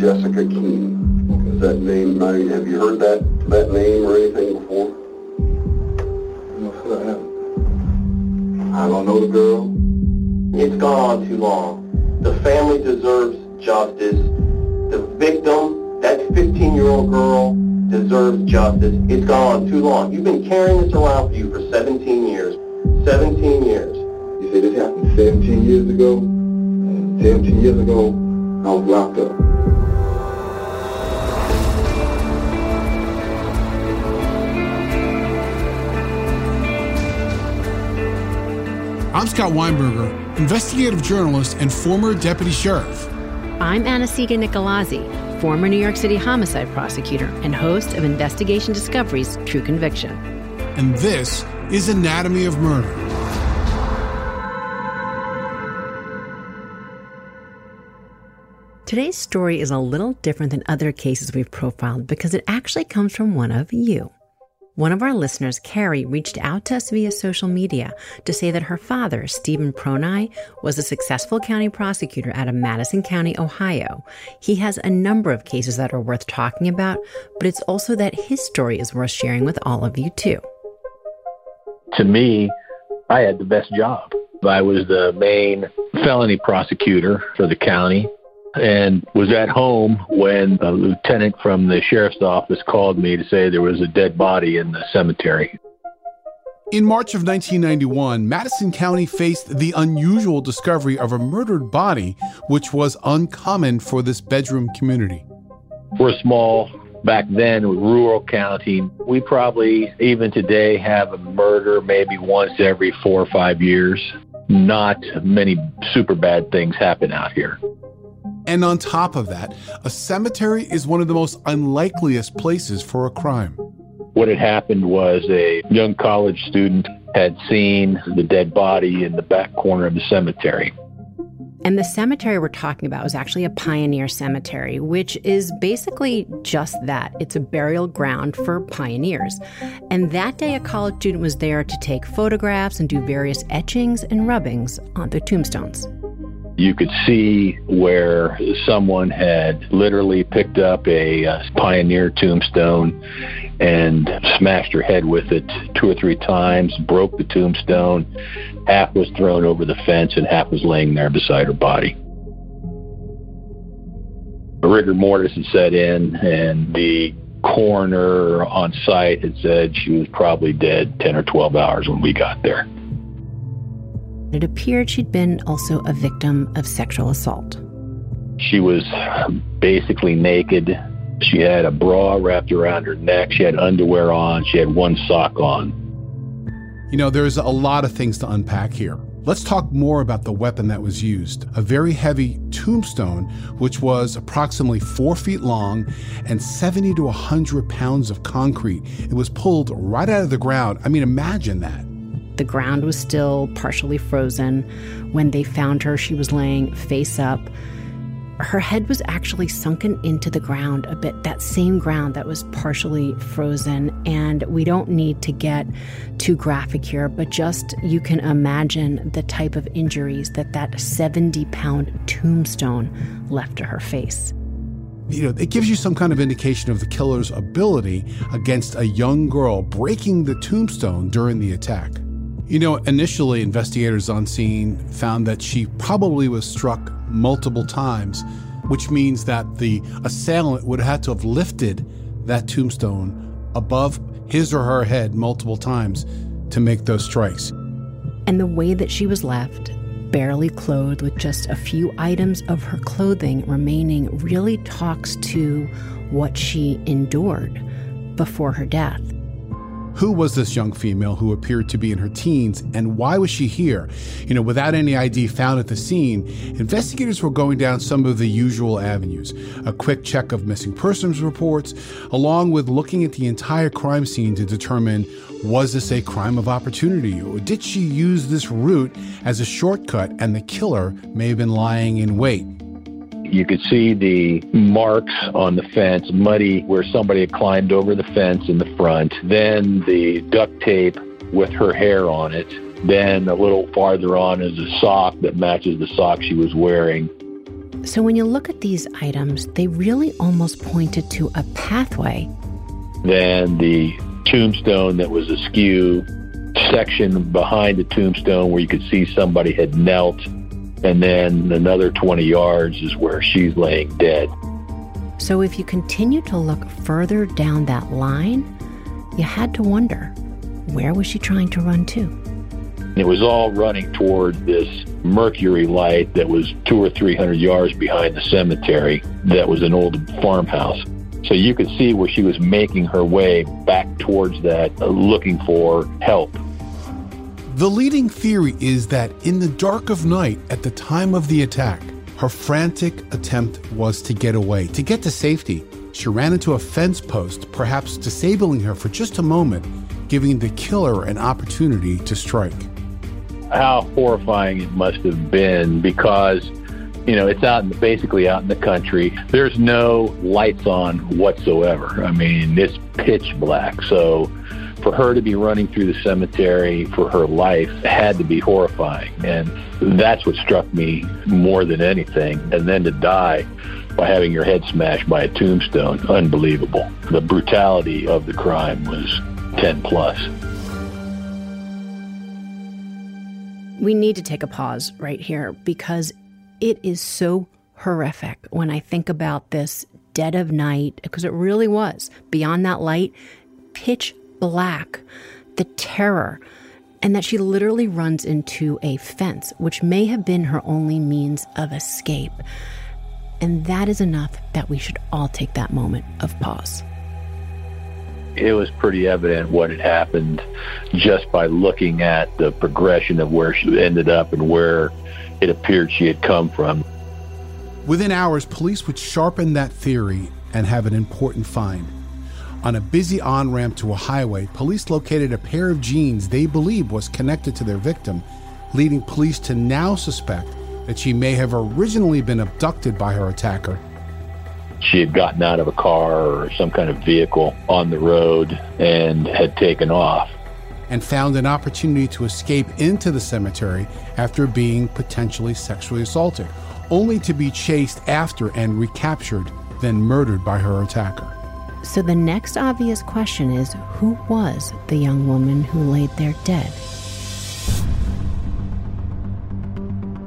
Jessica Keene. Is that name, have you heard that, that name or anything before? No, sir, I haven't. I don't know the girl. It's gone on too long. The family deserves justice. The victim, that 15-year-old girl, deserves justice. It's gone on too long. You've been carrying this around for you for 17 years. 17 years. You say this happened 17 years ago? 17 years ago, I was locked up. I'm Scott Weinberger, investigative journalist and former deputy sheriff. I'm Anna-Sigga Nicolazzi, former New York City homicide prosecutor and host of Investigation Discovery's True Conviction. And this is Anatomy of Murder. Today's story is a little different than other cases we've profiled because it actually comes from one of you. One of our listeners, Carrie, reached out to us via social media to say that her father, Stephen Pronai, was a successful county prosecutor out of Madison County, Ohio. He has a number of cases that are worth talking about, but it's also that his story is worth sharing with all of you too. To me, I had the best job. I was the main felony prosecutor for the county and was at home when a lieutenant from the sheriff's office called me to say there was a dead body in the cemetery. In March of 1991, Madison County faced the unusual discovery of a murdered body, which was uncommon for this bedroom community. We're small. Back then, rural county, we probably, even today, have a murder maybe once every four or five years. Not many super bad things happen out here. And on top of that, a cemetery is one of the most unlikeliest places for a crime. What had happened was a young college student had seen the dead body in the back corner of the cemetery. And the cemetery we're talking about is actually a pioneer cemetery, which is basically just that it's a burial ground for pioneers. And that day, a college student was there to take photographs and do various etchings and rubbings on the tombstones you could see where someone had literally picked up a, a pioneer tombstone and smashed her head with it two or three times, broke the tombstone. Half was thrown over the fence and half was laying there beside her body. The rigor mortis had set in, and the coroner on site had said she was probably dead 10 or 12 hours when we got there. It appeared she'd been also a victim of sexual assault. She was basically naked. She had a bra wrapped around her neck. She had underwear on. She had one sock on. You know, there's a lot of things to unpack here. Let's talk more about the weapon that was used a very heavy tombstone, which was approximately four feet long and 70 to 100 pounds of concrete. It was pulled right out of the ground. I mean, imagine that. The ground was still partially frozen. When they found her, she was laying face up. Her head was actually sunken into the ground a bit, that same ground that was partially frozen. And we don't need to get too graphic here, but just you can imagine the type of injuries that that 70 pound tombstone left to her face you know, it gives you some kind of indication of the killer's ability against a young girl breaking the tombstone during the attack. You know, initially, investigators on scene found that she probably was struck multiple times, which means that the assailant would have had to have lifted that tombstone above his or her head multiple times to make those strikes. And the way that she was left, barely clothed with just a few items of her clothing remaining, really talks to what she endured before her death. Who was this young female who appeared to be in her teens and why was she here? You know, without any ID found at the scene, investigators were going down some of the usual avenues. A quick check of missing persons reports, along with looking at the entire crime scene to determine was this a crime of opportunity or did she use this route as a shortcut and the killer may have been lying in wait? You could see the marks on the fence, muddy where somebody had climbed over the fence in the front. Then the duct tape with her hair on it. Then a little farther on is a sock that matches the sock she was wearing. So when you look at these items, they really almost pointed to a pathway. Then the tombstone that was askew, section behind the tombstone where you could see somebody had knelt, and then another 20 yards is where she's laying dead. So if you continue to look further down that line, you had to wonder where was she trying to run to? It was all running toward this mercury light that was two or three hundred yards behind the cemetery that was an old farmhouse. So you could see where she was making her way back towards that, uh, looking for help. The leading theory is that in the dark of night at the time of the attack, her frantic attempt was to get away, to get to safety. She ran into a fence post, perhaps disabling her for just a moment, giving the killer an opportunity to strike. How horrifying it must have been because you know, it's out in the, basically out in the country. There's no lights on whatsoever. I mean, it's pitch black. So for her to be running through the cemetery for her life had to be horrifying. And that's what struck me more than anything. And then to die by having your head smashed by a tombstone, unbelievable. The brutality of the crime was 10 plus. We need to take a pause right here because it is so horrific when I think about this dead of night, because it really was beyond that light, pitch black, the terror, and that she literally runs into a fence, which may have been her only means of escape. And that is enough that we should all take that moment of pause. It was pretty evident what had happened just by looking at the progression of where she ended up and where it appeared she had come from. Within hours, police would sharpen that theory and have an important find. On a busy on ramp to a highway, police located a pair of jeans they believe was connected to their victim, leading police to now suspect that she may have originally been abducted by her attacker. She had gotten out of a car or some kind of vehicle on the road and had taken off. And found an opportunity to escape into the cemetery after being potentially sexually assaulted, only to be chased after and recaptured, then murdered by her attacker. So the next obvious question is who was the young woman who laid there dead?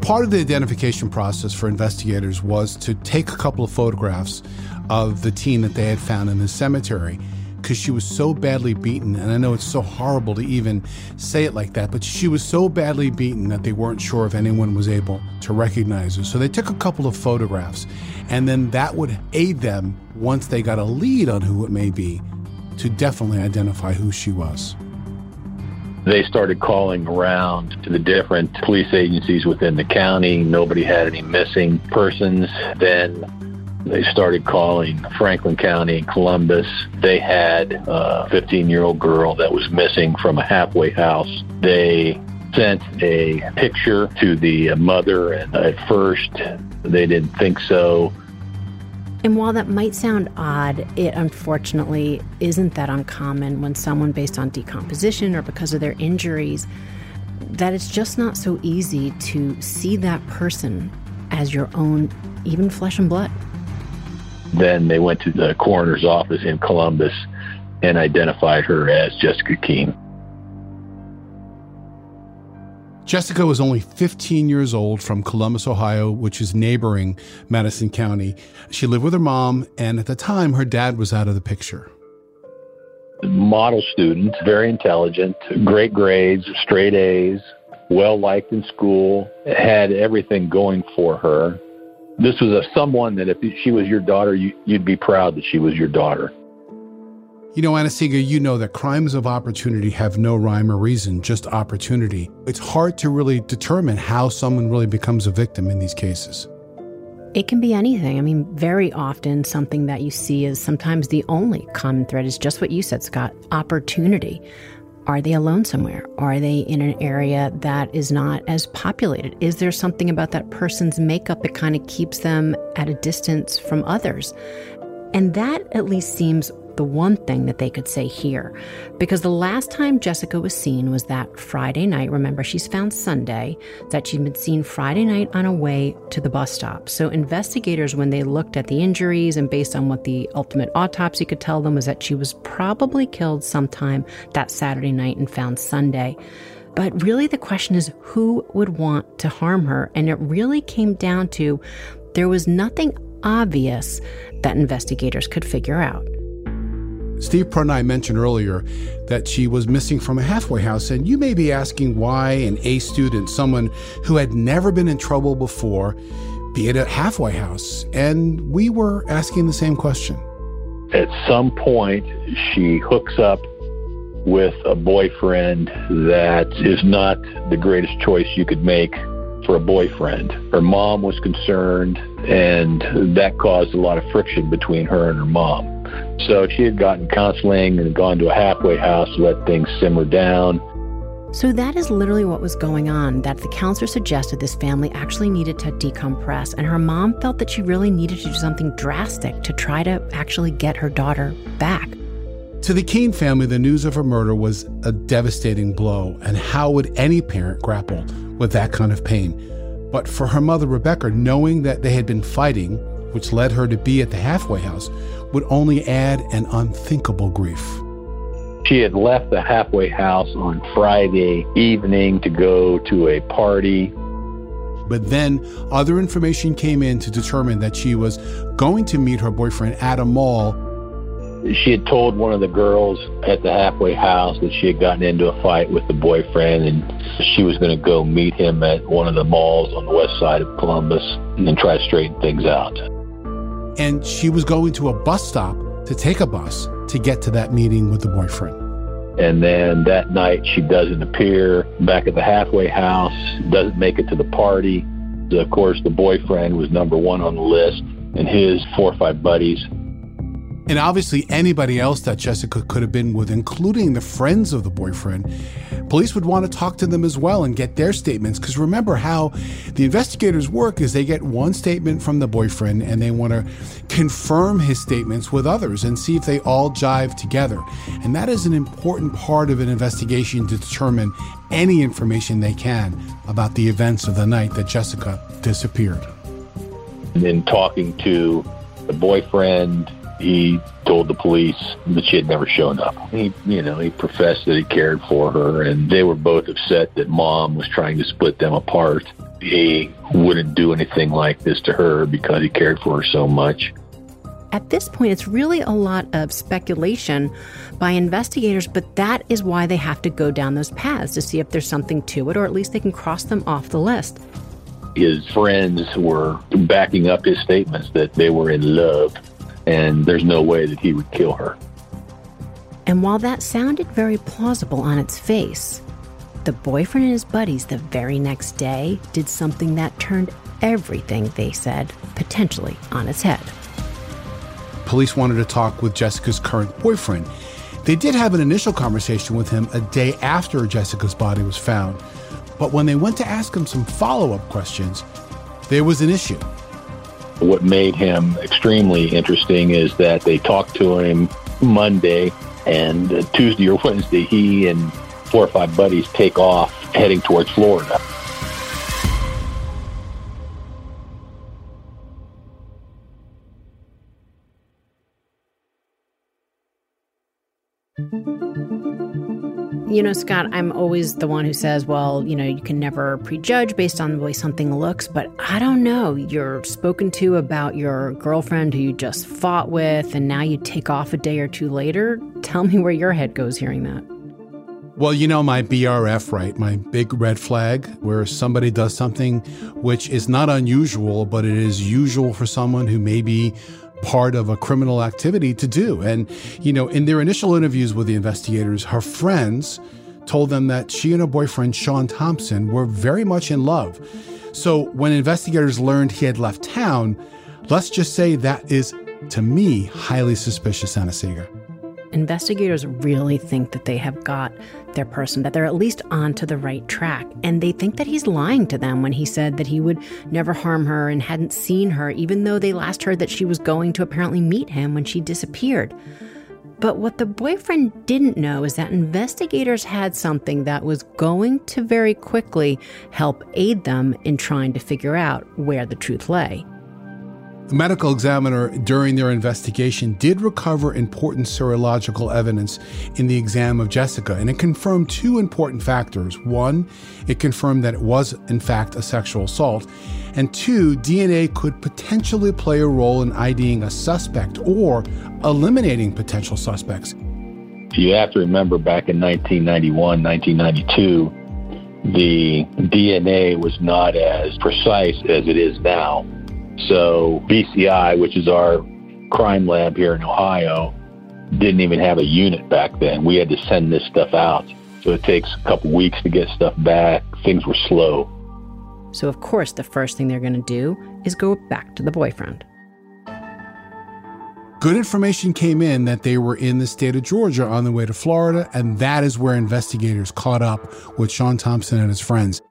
Part of the identification process for investigators was to take a couple of photographs of the teen that they had found in the cemetery because she was so badly beaten. And I know it's so horrible to even say it like that, but she was so badly beaten that they weren't sure if anyone was able to recognize her. So they took a couple of photographs, and then that would aid them once they got a lead on who it may be to definitely identify who she was. They started calling around to the different police agencies within the county. Nobody had any missing persons. Then they started calling Franklin County and Columbus. They had a 15 year old girl that was missing from a halfway house. They sent a picture to the mother, and at first they didn't think so. And while that might sound odd, it unfortunately isn't that uncommon when someone, based on decomposition or because of their injuries, that it's just not so easy to see that person as your own, even flesh and blood. Then they went to the coroner's office in Columbus and identified her as Jessica Keene. Jessica was only 15 years old from Columbus, Ohio, which is neighboring Madison County. She lived with her mom, and at the time, her dad was out of the picture. Model student, very intelligent, great grades, straight A's, well liked in school, had everything going for her. This was a someone that if she was your daughter, you, would be proud that she was your daughter. You know, Anna-Sigga, you know that crimes of opportunity have no rhyme or reason, just opportunity. It's hard to really determine how someone really becomes a victim in these cases. It can be anything. I mean, very often, something that you see is sometimes the only common thread is just what you said, Scott opportunity. Are they alone somewhere? Are they in an area that is not as populated? Is there something about that person's makeup that kind of keeps them at a distance from others? And that at least seems the one thing that they could say here. Because the last time Jessica was seen was that Friday night. Remember, she's found Sunday, that she'd been seen Friday night on her way to the bus stop. So investigators, when they looked at the injuries and based on what the ultimate autopsy could tell them, was that she was probably killed sometime that Saturday night and found Sunday. But really, the question is who would want to harm her? And it really came down to there was nothing obvious that investigators could figure out. Steve Pronai mentioned earlier that she was missing from a halfway house, and you may be asking why an A student, someone who had never been in trouble before, be at a halfway house. And we were asking the same question. At some point, she hooks up with a boyfriend that is not the greatest choice you could make for a boyfriend. Her mom was concerned, and that caused a lot of friction between her and her mom. So she had gotten counseling and gone to a halfway house to let things simmer down. So that is literally what was going on. That the counselor suggested this family actually needed to decompress, and her mom felt that she really needed to do something drastic to try to actually get her daughter back. To the Keene family, the news of her murder was a devastating blow, and how would any parent grapple with that kind of pain? But for her mother, Rebecca, knowing that they had been fighting, which led her to be at the halfway house, would only add an unthinkable grief. She had left the halfway house on Friday evening to go to a party. But then other information came in to determine that she was going to meet her boyfriend at a mall. She had told one of the girls at the halfway house that she had gotten into a fight with the boyfriend and she was going to go meet him at one of the malls on the west side of Columbus and try to straighten things out and she was going to a bus stop to take a bus to get to that meeting with the boyfriend. And then that night, she doesn't appear back at the halfway house, doesn't make it to the party. Of course, the boyfriend was number one on the list, and his four or five buddies and obviously anybody else that Jessica could have been with, including the friends of the boyfriend. Police would want to talk to them as well and get their statements. Because remember how the investigators work is they get one statement from the boyfriend and they want to confirm his statements with others and see if they all jive together. And that is an important part of an investigation to determine any information they can about the events of the night that Jessica disappeared. In talking to the boyfriend, he told the police that she had never shown up. He, you know, he professed that he cared for her, and they were both upset that mom was trying to split them apart. He wouldn't do anything like this to her because he cared for her so much. At this point, it's really a lot of speculation by investigators, but that is why they have to go down those paths to see if there's something to it, or at least they can cross them off the list. His friends were backing up his statements that they were in love and there's no way that he would kill her. And while that sounded very plausible on its face, the boyfriend and his buddies the very next day did something that turned everything they said potentially on its head. Police wanted to talk with Jessica's current boyfriend. They did have an initial conversation with him a day after Jessica's body was found, but when they went to ask him some follow up questions, there was an issue. What made him extremely interesting is that they talked to him Monday, and Tuesday or Wednesday, he and four or five buddies take off heading towards Florida. You know, Scott, I'm always the one who says, well, you know, you can never prejudge based on the way something looks, but I don't know. You're spoken to about your girlfriend who you just fought with, and now you take off a day or two later. Tell me where your head goes hearing that. Well, you know my BRF, right? My big red flag, where somebody does something which is not unusual, but it is usual for someone who may be part of a criminal activity to do. And, you know, in their initial interviews with the investigators, her friends told them that she and her boyfriend, Sean Thompson, were very much in love. So when investigators learned he had left town, let's just say that is, to me, highly suspicious, Anna-Sigga investigators really think that they have got their person, that they're at least onto the right track. And they think that he's lying to them when he said that he would never harm her and hadn't seen her, even though they last heard that she was going to apparently meet him when she disappeared. But what the boyfriend didn't know is that investigators had something that was going to very quickly help aid them in trying to figure out where the truth lay. The medical examiner, during their investigation, did recover important serological evidence in the exam of Jessica, and it confirmed two important factors. One, it confirmed that it was, in fact, a sexual assault. And two, DNA could potentially play a role in IDing a suspect or eliminating potential suspects. You have to remember back in 1991, 1992, the DNA was not as precise as it is now. So BCI, which is our crime lab here in Ohio, didn't even have a unit back then. We had to send this stuff out. So it takes a couple weeks to get stuff back. Things were slow. So, of course, the first thing they're going to do is go back to the boyfriend. Good information came in that they were in the state of Georgia on the way to Florida, and that is where investigators caught up with Sean Thompson and his friends.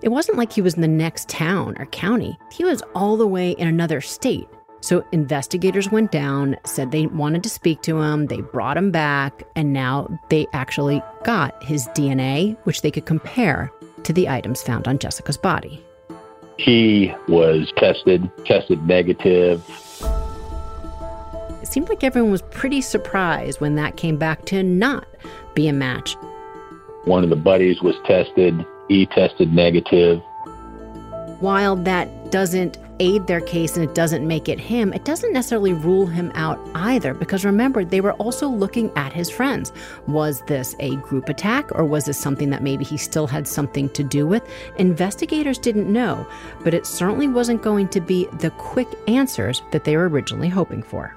It wasn't like he was in the next town or county, he was all the way in another state. So investigators went down, said they wanted to speak to him, they brought him back, and now they actually got his DNA, which they could compare to the items found on Jessica's body. He was tested, tested negative. It seemed like everyone was pretty surprised when that came back to not be a match. One of the buddies was tested he tested negative. While that doesn't aid their case and it doesn't make it him, it doesn't necessarily rule him out either. Because remember, they were also looking at his friends. Was this a group attack or was this something that maybe he still had something to do with? Investigators didn't know, but it certainly wasn't going to be the quick answers that they were originally hoping for.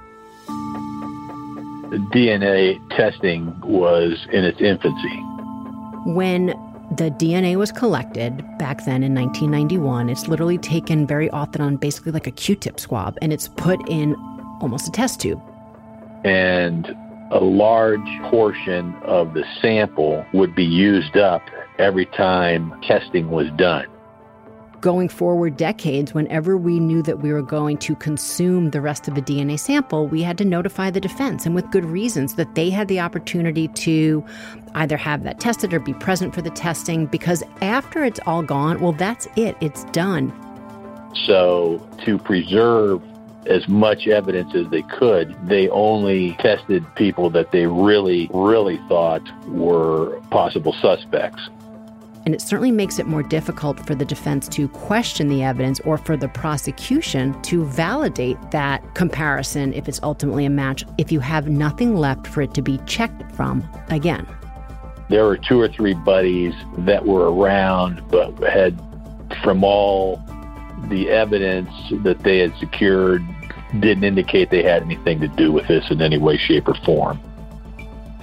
DNA testing was in its infancy. When the DNA was collected back then in 1991. It's literally taken very often on basically like a Q tip swab and it's put in almost a test tube. And a large portion of the sample would be used up every time testing was done going forward decades, whenever we knew that we were going to consume the rest of the DNA sample, we had to notify the defense, and with good reasons, that they had the opportunity to either have that tested or be present for the testing, because after it's all gone, well, that's it, it's done. So, to preserve as much evidence as they could, they only tested people that they really, really thought were possible suspects. And it certainly makes it more difficult for the defense to question the evidence or for the prosecution to validate that comparison if it's ultimately a match, if you have nothing left for it to be checked from again. There were two or three buddies that were around, but had, from all the evidence that they had secured, didn't indicate they had anything to do with this in any way, shape, or form.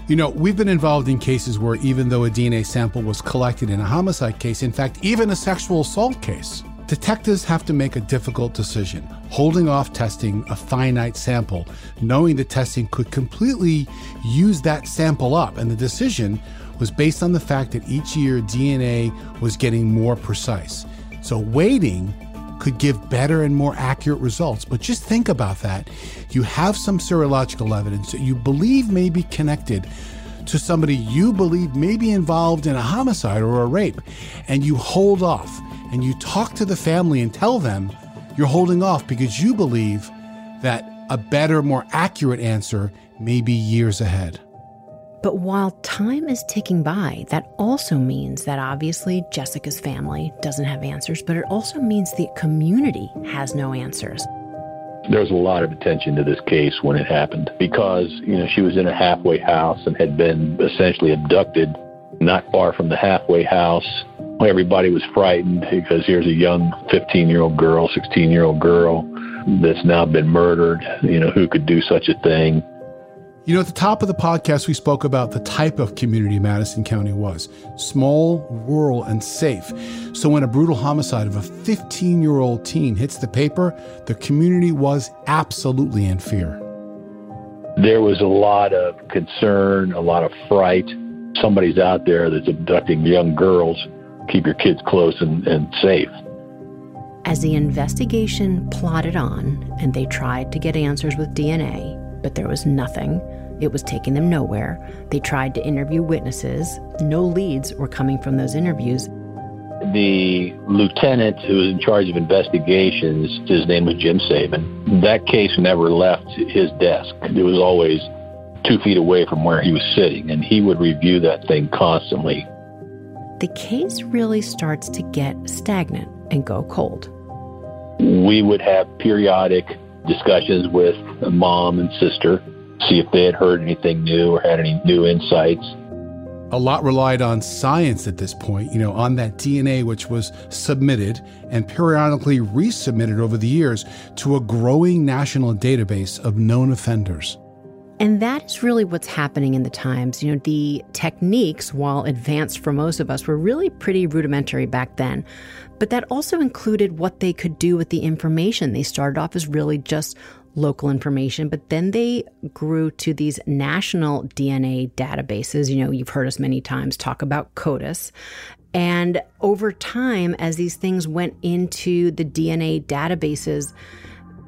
You know, we've been involved in cases where even though a DNA sample was collected in a homicide case, in fact, even a sexual assault case, detectives have to make a difficult decision, holding off testing a finite sample, knowing the testing could completely use that sample up. And the decision was based on the fact that each year DNA was getting more precise. So waiting could give better and more accurate results. But just think about that. You have some serological evidence that you believe may be connected to somebody you believe may be involved in a homicide or a rape, and you hold off and you talk to the family and tell them you're holding off because you believe that a better, more accurate answer may be years ahead. But while time is ticking by, that also means that obviously Jessica's family doesn't have answers, but it also means the community has no answers. There was a lot of attention to this case when it happened because, you know, she was in a halfway house and had been essentially abducted not far from the halfway house. Everybody was frightened because here's a young 15 year old girl, 16 year old girl that's now been murdered. You know, who could do such a thing? You know, at the top of the podcast, we spoke about the type of community Madison County was small, rural, and safe. So when a brutal homicide of a 15 year old teen hits the paper, the community was absolutely in fear. There was a lot of concern, a lot of fright. Somebody's out there that's abducting young girls. Keep your kids close and, and safe. As the investigation plodded on and they tried to get answers with DNA, but there was nothing, It was taking them nowhere. They tried to interview witnesses. No leads were coming from those interviews. The lieutenant who was in charge of investigations, his name was Jim Saban, that case never left his desk. It was always two feet away from where he was sitting, and he would review that thing constantly. The case really starts to get stagnant and go cold. We would have periodic discussions with mom and sister, see if they had heard anything new or had any new insights. A lot relied on science at this point, you know, on that DNA which was submitted and periodically resubmitted over the years to a growing national database of known offenders. And that is really what's happening in the times. You know, the techniques, while advanced for most of us, were really pretty rudimentary back then. But that also included what they could do with the information. They started off as really just local information, but then they grew to these national DNA databases. You know, you've heard us many times talk about CODIS. And over time, as these things went into the DNA databases,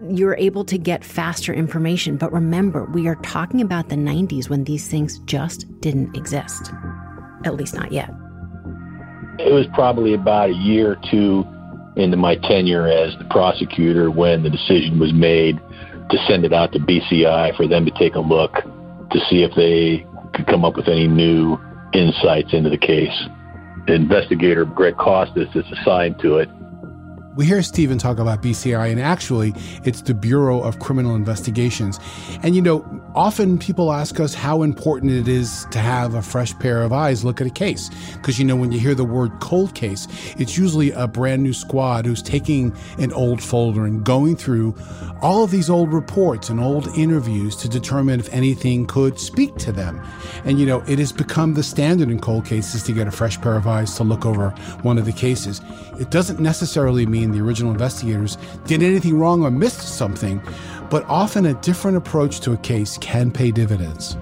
you're able to get faster information. But remember, we are talking about the 90s when these things just didn't exist, at least not yet. It was probably about a year or two into my tenure as the prosecutor when the decision was made to send it out to BCI for them to take a look to see if they could come up with any new insights into the case. Investigator Greg Costas is assigned to it, we hear Stephen talk about BCI, and actually, it's the Bureau of Criminal Investigations. And you know, often people ask us how important it is to have a fresh pair of eyes look at a case. Because you know, when you hear the word cold case, it's usually a brand new squad who's taking an old folder and going through all of these old reports and old interviews to determine if anything could speak to them. And you know, it has become the standard in cold cases to get a fresh pair of eyes to look over one of the cases. It doesn't necessarily mean the original investigators did anything wrong or missed something, but often a different approach to a case can pay dividends.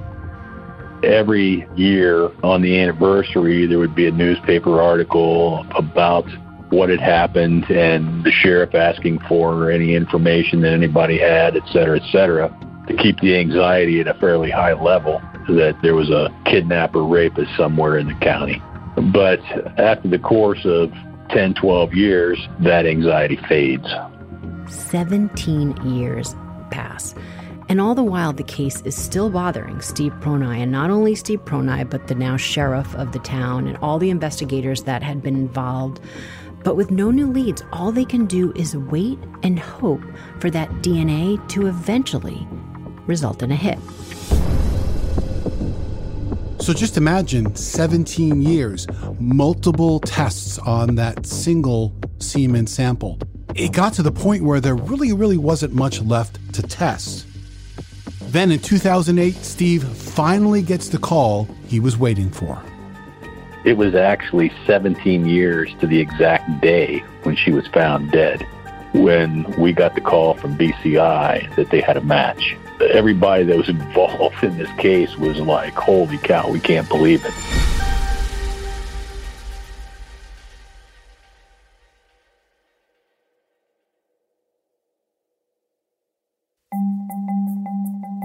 Every year on the anniversary, there would be a newspaper article about what had happened and the sheriff asking for any information that anybody had, et cetera, et cetera, to keep the anxiety at a fairly high level that there was a kidnapper rapist somewhere in the county. But after the course of 10, 12 years, that anxiety fades. 17 years pass. And all the while, the case is still bothering Steve Pronai, and not only Steve Pronai, but the now sheriff of the town and all the investigators that had been involved. But with no new leads, all they can do is wait and hope for that DNA to eventually result in a hit. So just imagine 17 years, multiple tests on that single semen sample. It got to the point where there really, really wasn't much left to test. Then in 2008, Steve finally gets the call he was waiting for. It was actually 17 years to the exact day when she was found dead, when we got the call from BCI that they had a match everybody that was involved in this case was like, holy cow, we can't believe it.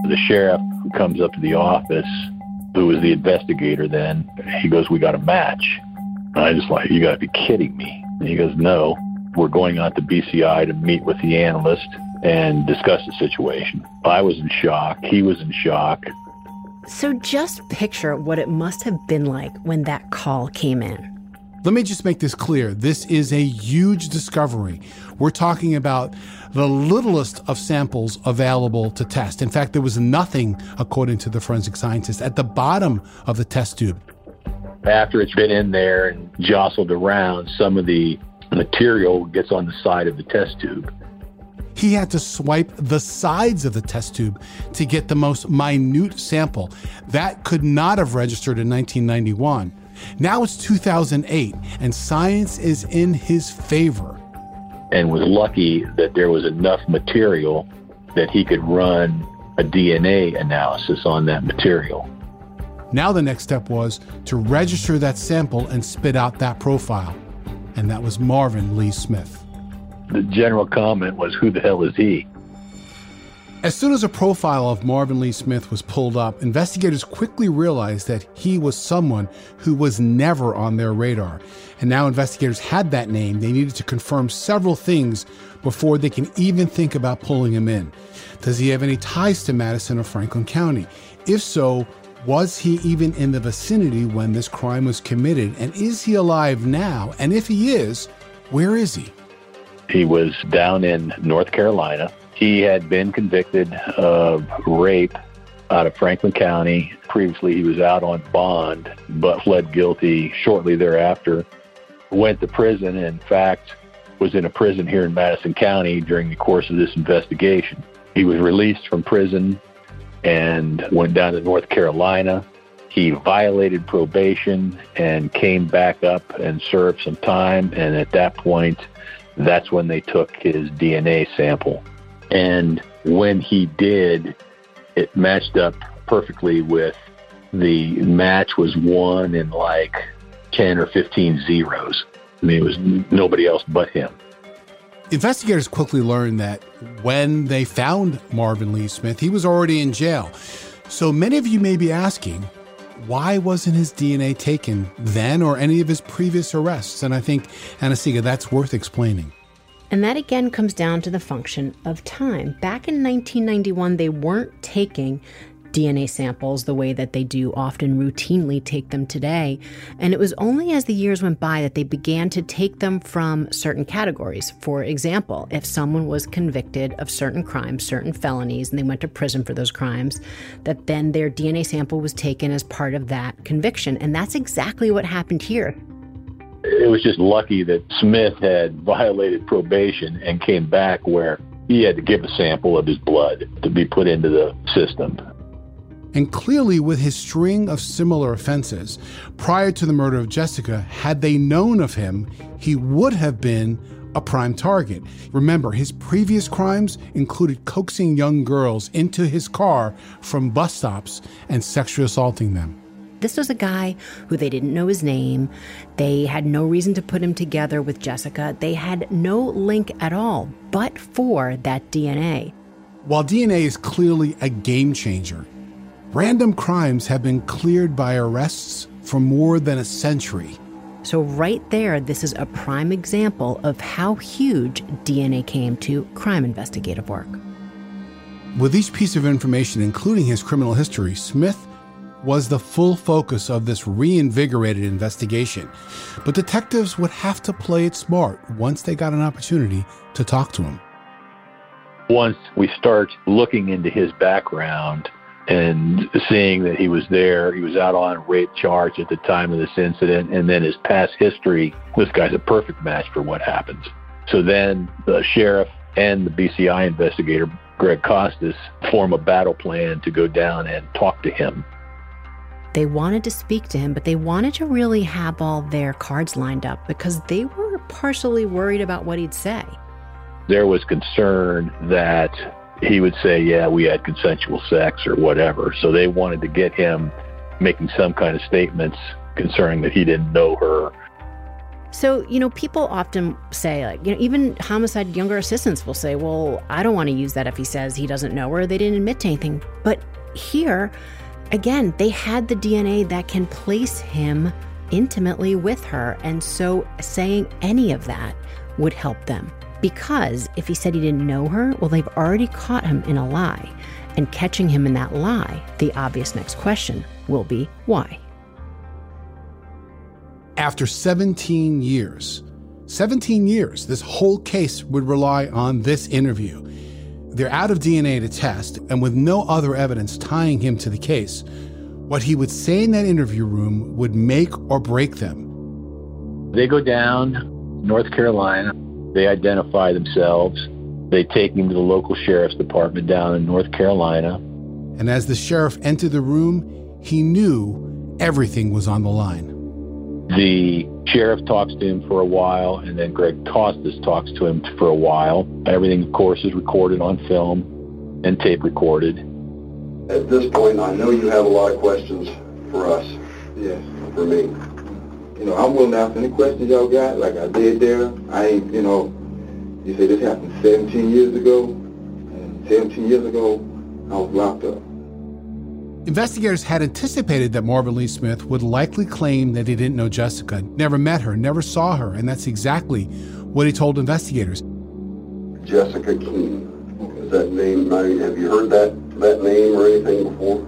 The sheriff who comes up to the office, who was the investigator then, he goes, We got a match. And I just like, You got to be kidding me. And he goes, No, we're going out to BCI to meet with the analyst and discuss the situation. I was in shock. He was in shock. So just picture what it must have been like when that call came in. Let me just make this clear. This is a huge discovery. We're talking about the littlest of samples available to test. In fact, there was nothing, according to the forensic scientist, at the bottom of the test tube. After it's been in there and jostled around, some of the material gets on the side of the test tube. He had to swipe the sides of the test tube to get the most minute sample. That could not have registered in 1991. Now it's 2008, and science is in his favor. And was lucky that there was enough material that he could run a DNA analysis on that material. Now the next step was to register that sample and spit out that profile. And that was Marvin Lee Smith the general comment was, "Who the hell is he?" As soon as a profile of Marvin Lee Smith was pulled up, investigators quickly realized that he was someone who was never on their radar. And now investigators had that name, they needed to confirm several things before they can even think about pulling him in. Does he have any ties to Madison or Franklin County? If so, was he even in the vicinity when this crime was committed? And is he alive now? And if he is, where is he? He was down in North Carolina he had been convicted of rape out of Franklin County. Previously, he was out on bond, but fled guilty shortly thereafter. Went to prison, in fact, was in a prison here in Madison County during the course of this investigation. He was released from prison and went down to North Carolina. He violated probation and came back up and served some time. And at that point, that's when they took his DNA sample. And when he did, it matched up perfectly with the match was won in like 10 or 15 zeros. I mean, it was nobody else but him. Investigators quickly learned that when they found Marvin Lee Smith, he was already in jail. So many of you may be asking, why wasn't his DNA taken then or any of his previous arrests? And I think, Anna-Sigga, that's worth explaining. And that again comes down to the function of time. Back in 1991, they weren't taking DNA samples the way that they do often routinely take them today. And it was only as the years went by that they began to take them from certain categories. For example, if someone was convicted of certain crimes, certain felonies, and they went to prison for those crimes, that then their DNA sample was taken as part of that conviction. And that's exactly what happened here it was just lucky that Smith had violated probation and came back where he had to give a sample of his blood to be put into the system. And clearly, with his string of similar offenses, prior to the murder of Jessica, had they known of him, he would have been a prime target. Remember, his previous crimes included coaxing young girls into his car from bus stops and sexually assaulting them. This was a guy who they didn't know his name. They had no reason to put him together with Jessica. They had no link at all, but for that DNA. While DNA is clearly a game changer, random crimes have been cleared by arrests for more than a century. So, right there, this is a prime example of how huge DNA came to crime investigative work. With each piece of information, including his criminal history, Smith was the full focus of this reinvigorated investigation. But detectives would have to play it smart once they got an opportunity to talk to him. Once we start looking into his background and seeing that he was there, he was out on rape charge at the time of this incident, and then his past history, this guy's a perfect match for what happens. So then the sheriff and the BCI investigator, Greg Costas, form a battle plan to go down and talk to him they wanted to speak to him, but they wanted to really have all their cards lined up because they were partially worried about what he'd say. There was concern that he would say, Yeah, we had consensual sex or whatever. So they wanted to get him making some kind of statements concerning that he didn't know her. So, you know, people often say, like, you know, even homicide younger assistants will say, well, I don't want to use that if he says he doesn't know her, they didn't admit to anything. But here, Again, they had the DNA that can place him intimately with her, and so saying any of that would help them. Because if he said he didn't know her, well, they've already caught him in a lie. And catching him in that lie, the obvious next question will be why? After 17 years, 17 years, this whole case would rely on this interview. They're out of DNA to test, and with no other evidence tying him to the case, what he would say in that interview room would make or break them. They go down North Carolina, they identify themselves, they take him to the local sheriff's department down in North Carolina. And as the sheriff entered the room, he knew everything was on the line. The sheriff talks to him for a while, and then Greg Costas talks to him for a while. Everything, of course, is recorded on film and tape recorded. At this point, I know you have a lot of questions for us. Yes. For me. You know, I'm willing to answer any questions y'all got, like I did there. I ain't, you know, you say this happened 17 years ago, and 17 years ago, I was locked up. Investigators had anticipated that Marvin Lee Smith would likely claim that he didn't know Jessica, never met her, never saw her, and that's exactly what he told investigators. Jessica Keene. Is that name, have you heard that, that name or anything before?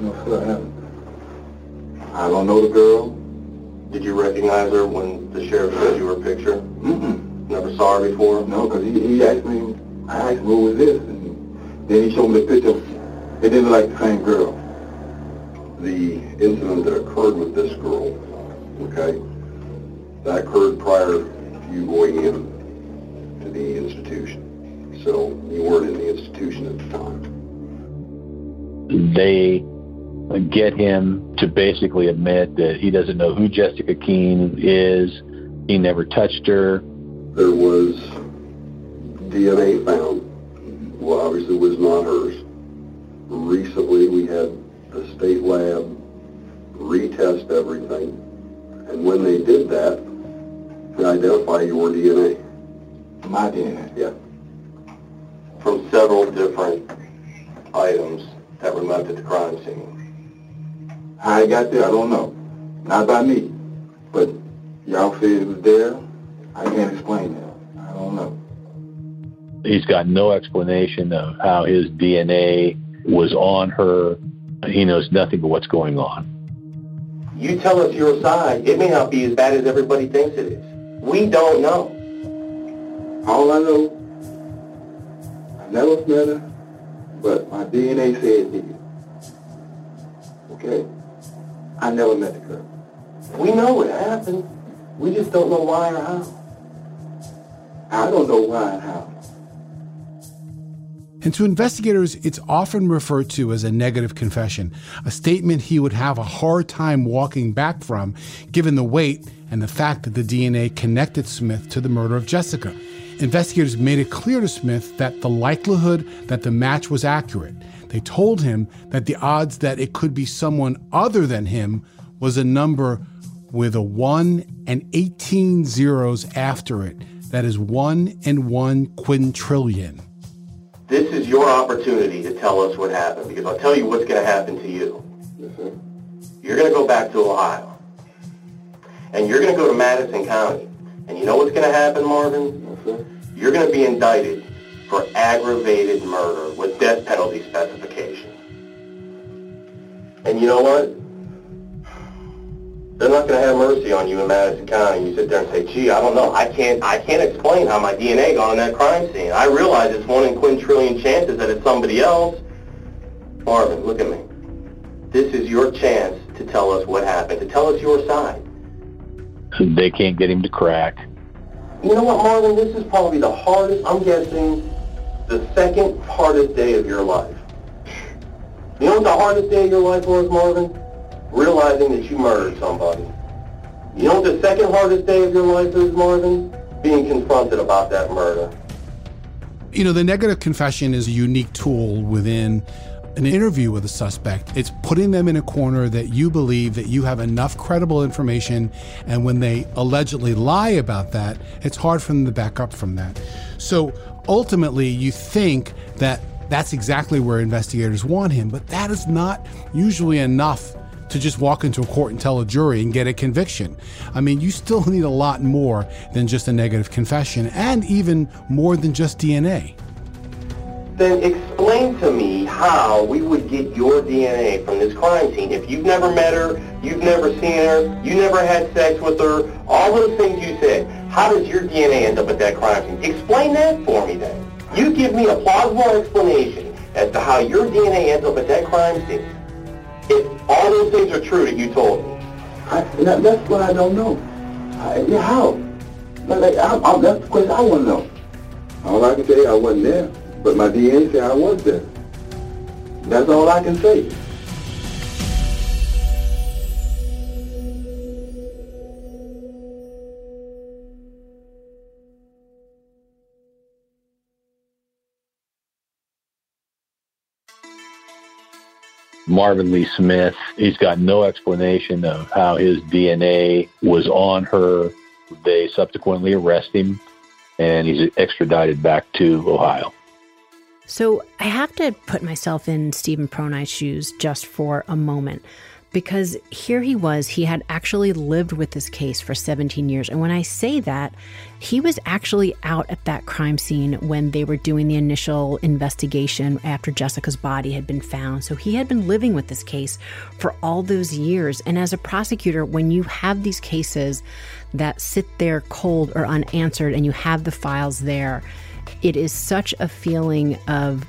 No, sir, I haven't. I don't know the girl. Did you recognize her when the sheriff showed you her picture? Mm-mm. Never saw her before? No, because he, he asked me, I asked him, who was this? And then he showed me the picture. It didn't look like the same girl. The incident that occurred with this girl, okay, that occurred prior to you going in to the institution. So you weren't in the institution at the time. They get him to basically admit that he doesn't know who Jessica Keen is. He never touched her. There was DNA found. Well, obviously it was not hers. Recently we had the state lab retest everything. And when they did that, they identify your DNA. My DNA? Yeah. From several different items that were left at the crime scene. How it got there, I don't know. Not by me. But y'all said it was there. I can't explain that. I don't know. He's got no explanation of how his DNA was on her. He knows nothing but what's going on. You tell us your side. It may not be as bad as everybody thinks it is. We don't know. All I know, I never met her, but my DNA said it did. Okay? I never met the girl. We know it happened. We just don't know why or how. I don't know why and how. And to investigators, it's often referred to as a negative confession, a statement he would have a hard time walking back from, given the weight and the fact that the DNA connected Smith to the murder of Jessica. Investigators made it clear to Smith that the likelihood that the match was accurate. They told him that the odds that it could be someone other than him was a number with a 1 and 18 zeros after it. That is 1 and 1 quintillion. This is your opportunity to tell us what happened because I'll tell you what's going to happen to you. Yes, sir. You're going to go back to Ohio. And you're going to go to Madison County. And you know what's going to happen, Marvin? Yes, sir. You're going to be indicted for aggravated murder with death penalty specification. And you know what? They're not going to have mercy on you in Madison County. You sit there and say, gee, I don't know. I can't, I can't explain how my DNA got on that crime scene. I realize it's one in quintillion chances that it's somebody else. Marvin, look at me. This is your chance to tell us what happened, to tell us your side. They can't get him to crack. You know what, Marvin? This is probably the hardest, I'm guessing, the second hardest day of your life. You know what the hardest day of your life was, Marvin? Realizing that you murdered somebody. You know what the second hardest day of your life is, Marvin? Being confronted about that murder. You know, the negative confession is a unique tool within an interview with a suspect. It's putting them in a corner that you believe that you have enough credible information, and when they allegedly lie about that, it's hard for them to back up from that. So ultimately, you think that that's exactly where investigators want him, but that is not usually enough to just walk into a court and tell a jury and get a conviction. I mean, you still need a lot more than just a negative confession, and even more than just DNA. Then explain to me how we would get your DNA from this crime scene. If you've never met her, you've never seen her, you never had sex with her, all those things you said, how does your DNA end up at that crime scene? Explain that for me then. You give me a plausible explanation as to how your DNA ends up at that crime scene. If all those things are true that you told me. I, that, that's what I don't know. I, yeah, how? Like, I, I, that's the question I want to know. All I can say, I wasn't there, but my DNA said I was there. That's all I can say. Marvin Lee Smith, he's got no explanation of how his DNA was on her. They subsequently arrest him and he's extradited back to Ohio. So I have to put myself in Stephen Pronai's shoes just for a moment because here he was, he had actually lived with this case for 17 years. And when I say that, he was actually out at that crime scene when they were doing the initial investigation after Jessica's body had been found. So he had been living with this case for all those years. And as a prosecutor, when you have these cases that sit there cold or unanswered and you have the files there, it is such a feeling of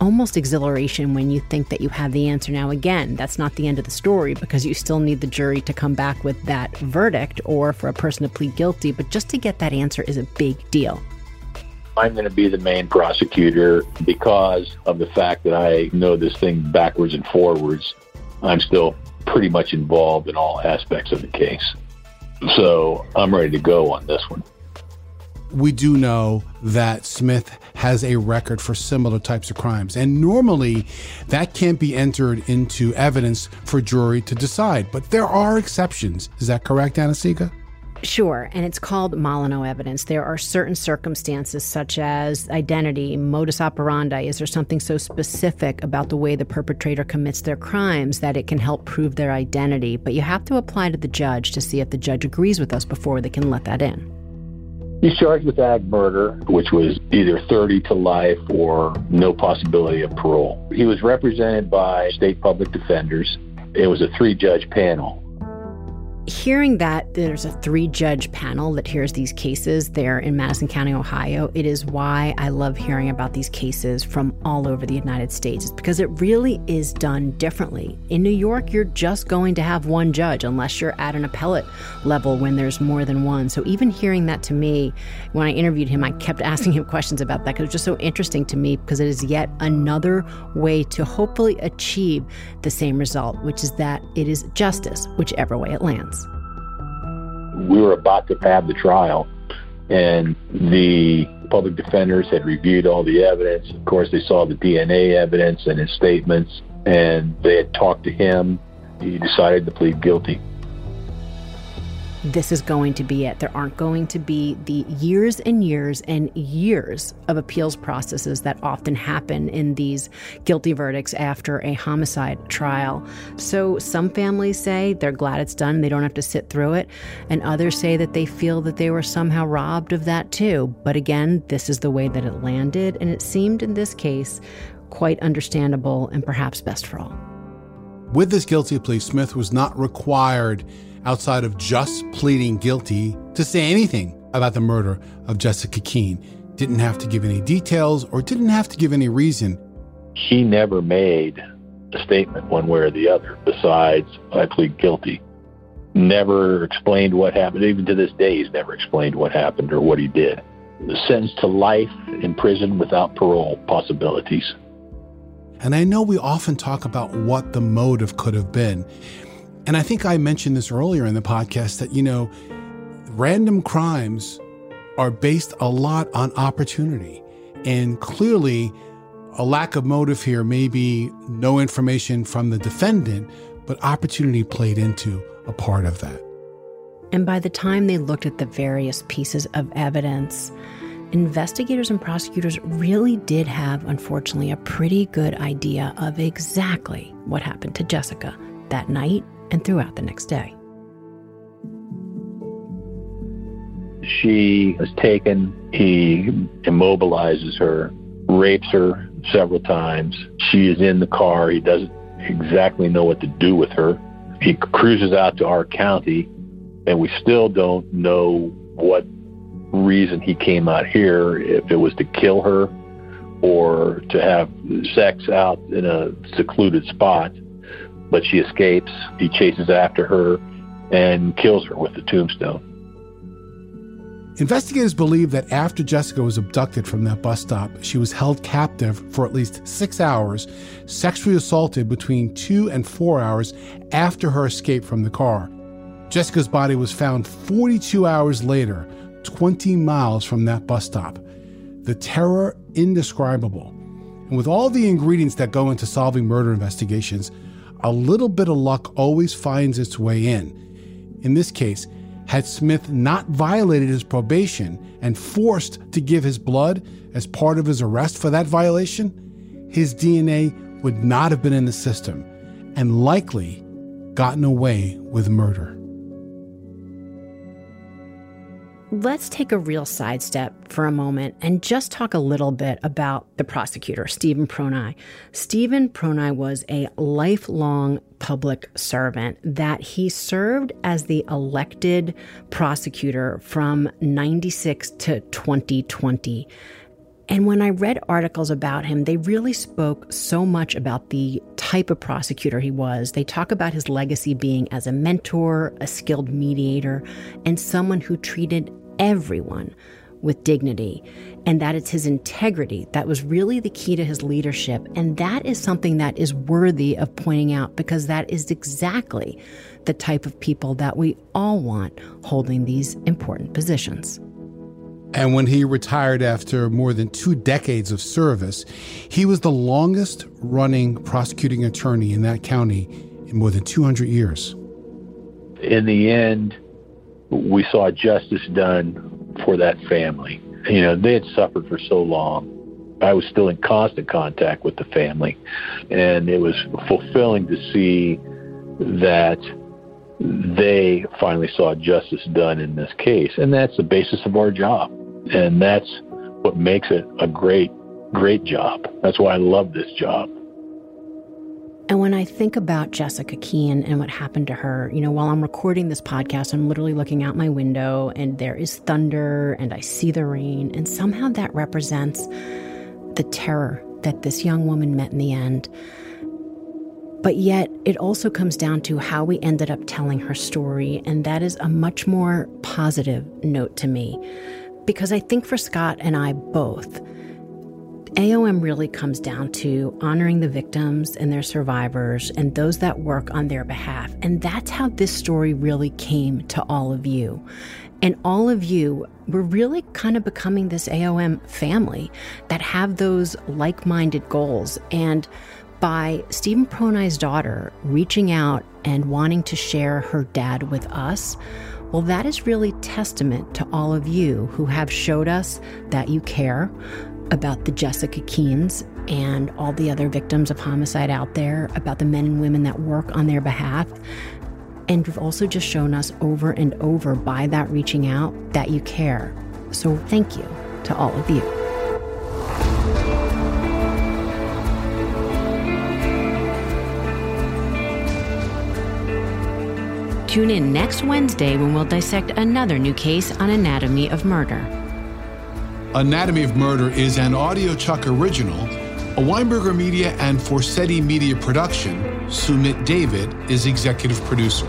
almost exhilaration when you think that you have the answer. Now, again, that's not the end of the story because you still need the jury to come back with that verdict or for a person to plead guilty, but just to get that answer is a big deal. I'm going to be the main prosecutor because of the fact that I know this thing backwards and forwards. I'm still pretty much involved in all aspects of the case. So I'm ready to go on this one we do know that Smith has a record for similar types of crimes. And normally that can't be entered into evidence for jury to decide. But there are exceptions. Is that correct, Anna-Sigga? Sure, and it's called Molineux evidence. There are certain circumstances, such as identity, modus operandi. Is there something so specific about the way the perpetrator commits their crimes that it can help prove their identity? But you have to apply to the judge to see if the judge agrees with us before they can let that in. He's charged with ag murder, which was either 30 to life or no possibility of parole. He was represented by state public defenders. It was a three judge panel hearing that there's a three judge panel that hears these cases there in Madison County, Ohio, it is why I love hearing about these cases from all over the United States. It's because it really is done differently. In New York, you're just going to have one judge unless you're at an appellate level when there's more than one. So even hearing that to me, when I interviewed him, I kept asking him questions about that because it was just so interesting to me because it is yet another way to hopefully achieve the same result, which is that it is justice, whichever way it lands we were about to have the trial, and the public defenders had reviewed all the evidence. Of course, they saw the DNA evidence and his statements, and they had talked to him. He decided to plead guilty this is going to be it. There aren't going to be the years and years and years of appeals processes that often happen in these guilty verdicts after a homicide trial. So some families say they're glad it's done, they don't have to sit through it, and others say that they feel that they were somehow robbed of that too. But again, this is the way that it landed, and it seemed in this case quite understandable and perhaps best for all. With this guilty plea, Smith was not required outside of just pleading guilty to say anything about the murder of Jessica Keen. Didn't have to give any details or didn't have to give any reason. He never made a statement one way or the other besides, I plead guilty. Never explained what happened. Even to this day, he's never explained what happened or what he did. Sentenced to life in prison without parole possibilities. And I know we often talk about what the motive could have been. And I think I mentioned this earlier in the podcast that, you know, random crimes are based a lot on opportunity. And clearly, a lack of motive here may be no information from the defendant, but opportunity played into a part of that. And by the time they looked at the various pieces of evidence, investigators and prosecutors really did have, unfortunately, a pretty good idea of exactly what happened to Jessica that night and throughout the next day. She is taken, he immobilizes her, rapes her several times. She is in the car. He doesn't exactly know what to do with her. He cruises out to our county, and we still don't know what reason he came out here, if it was to kill her or to have sex out in a secluded spot but she escapes. He chases after her and kills her with the tombstone. Investigators believe that after Jessica was abducted from that bus stop, she was held captive for at least six hours, sexually assaulted between two and four hours after her escape from the car. Jessica's body was found 42 hours later, 20 miles from that bus stop. The terror indescribable. And with all the ingredients that go into solving murder investigations, a little bit of luck always finds its way in. In this case, Had Smith not violated his probation and forced to give his blood as part of his arrest for that violation, his DNA would not have been in the system and likely gotten away with murder. Let's take a real sidestep for a moment and just talk a little bit about the prosecutor, Stephen Pronai. Stephen Pronai was a lifelong public servant that he served as the elected prosecutor from 96 to 2020. And when I read articles about him, they really spoke so much about the type of prosecutor he was. They talk about his legacy being as a mentor, a skilled mediator, and someone who treated everyone with dignity, and that it's his integrity that was really the key to his leadership. And that is something that is worthy of pointing out because that is exactly the type of people that we all want holding these important positions. And when he retired after more than two decades of service, he was the longest running prosecuting attorney in that county in more than 200 years. In the end, we saw justice done for that family. You know, they had suffered for so long. I was still in constant contact with the family, and it was fulfilling to see that they finally saw justice done in this case. And that's the basis of our job. And that's what makes it a great, great job. That's why I love this job. And when I think about Jessica Keen and what happened to her, you know, while I'm recording this podcast, I'm literally looking out my window and there is thunder and I see the rain. And somehow that represents the terror that this young woman met in the end. But yet, it also comes down to how we ended up telling her story. And that is a much more positive note to me. Because I think for Scott and I both, AOM really comes down to honoring the victims and their survivors and those that work on their behalf. And that's how this story really came to all of you. And all of you were really kind of becoming this AOM family that have those like minded goals. And by Stephen Pronai's daughter reaching out and wanting to share her dad with us, well, that is really testament to all of you who have showed us that you care about the Jessica Keens and all the other victims of homicide out there, about the men and women that work on their behalf. And you've also just shown us over and over by that reaching out that you care. So thank you to all of you. Tune in next Wednesday when we'll dissect another new case on Anatomy of Murder. Anatomy of Murder is an audiochuck original, a Weinberger Media and Forsetti Media production. Sumit David is executive producer.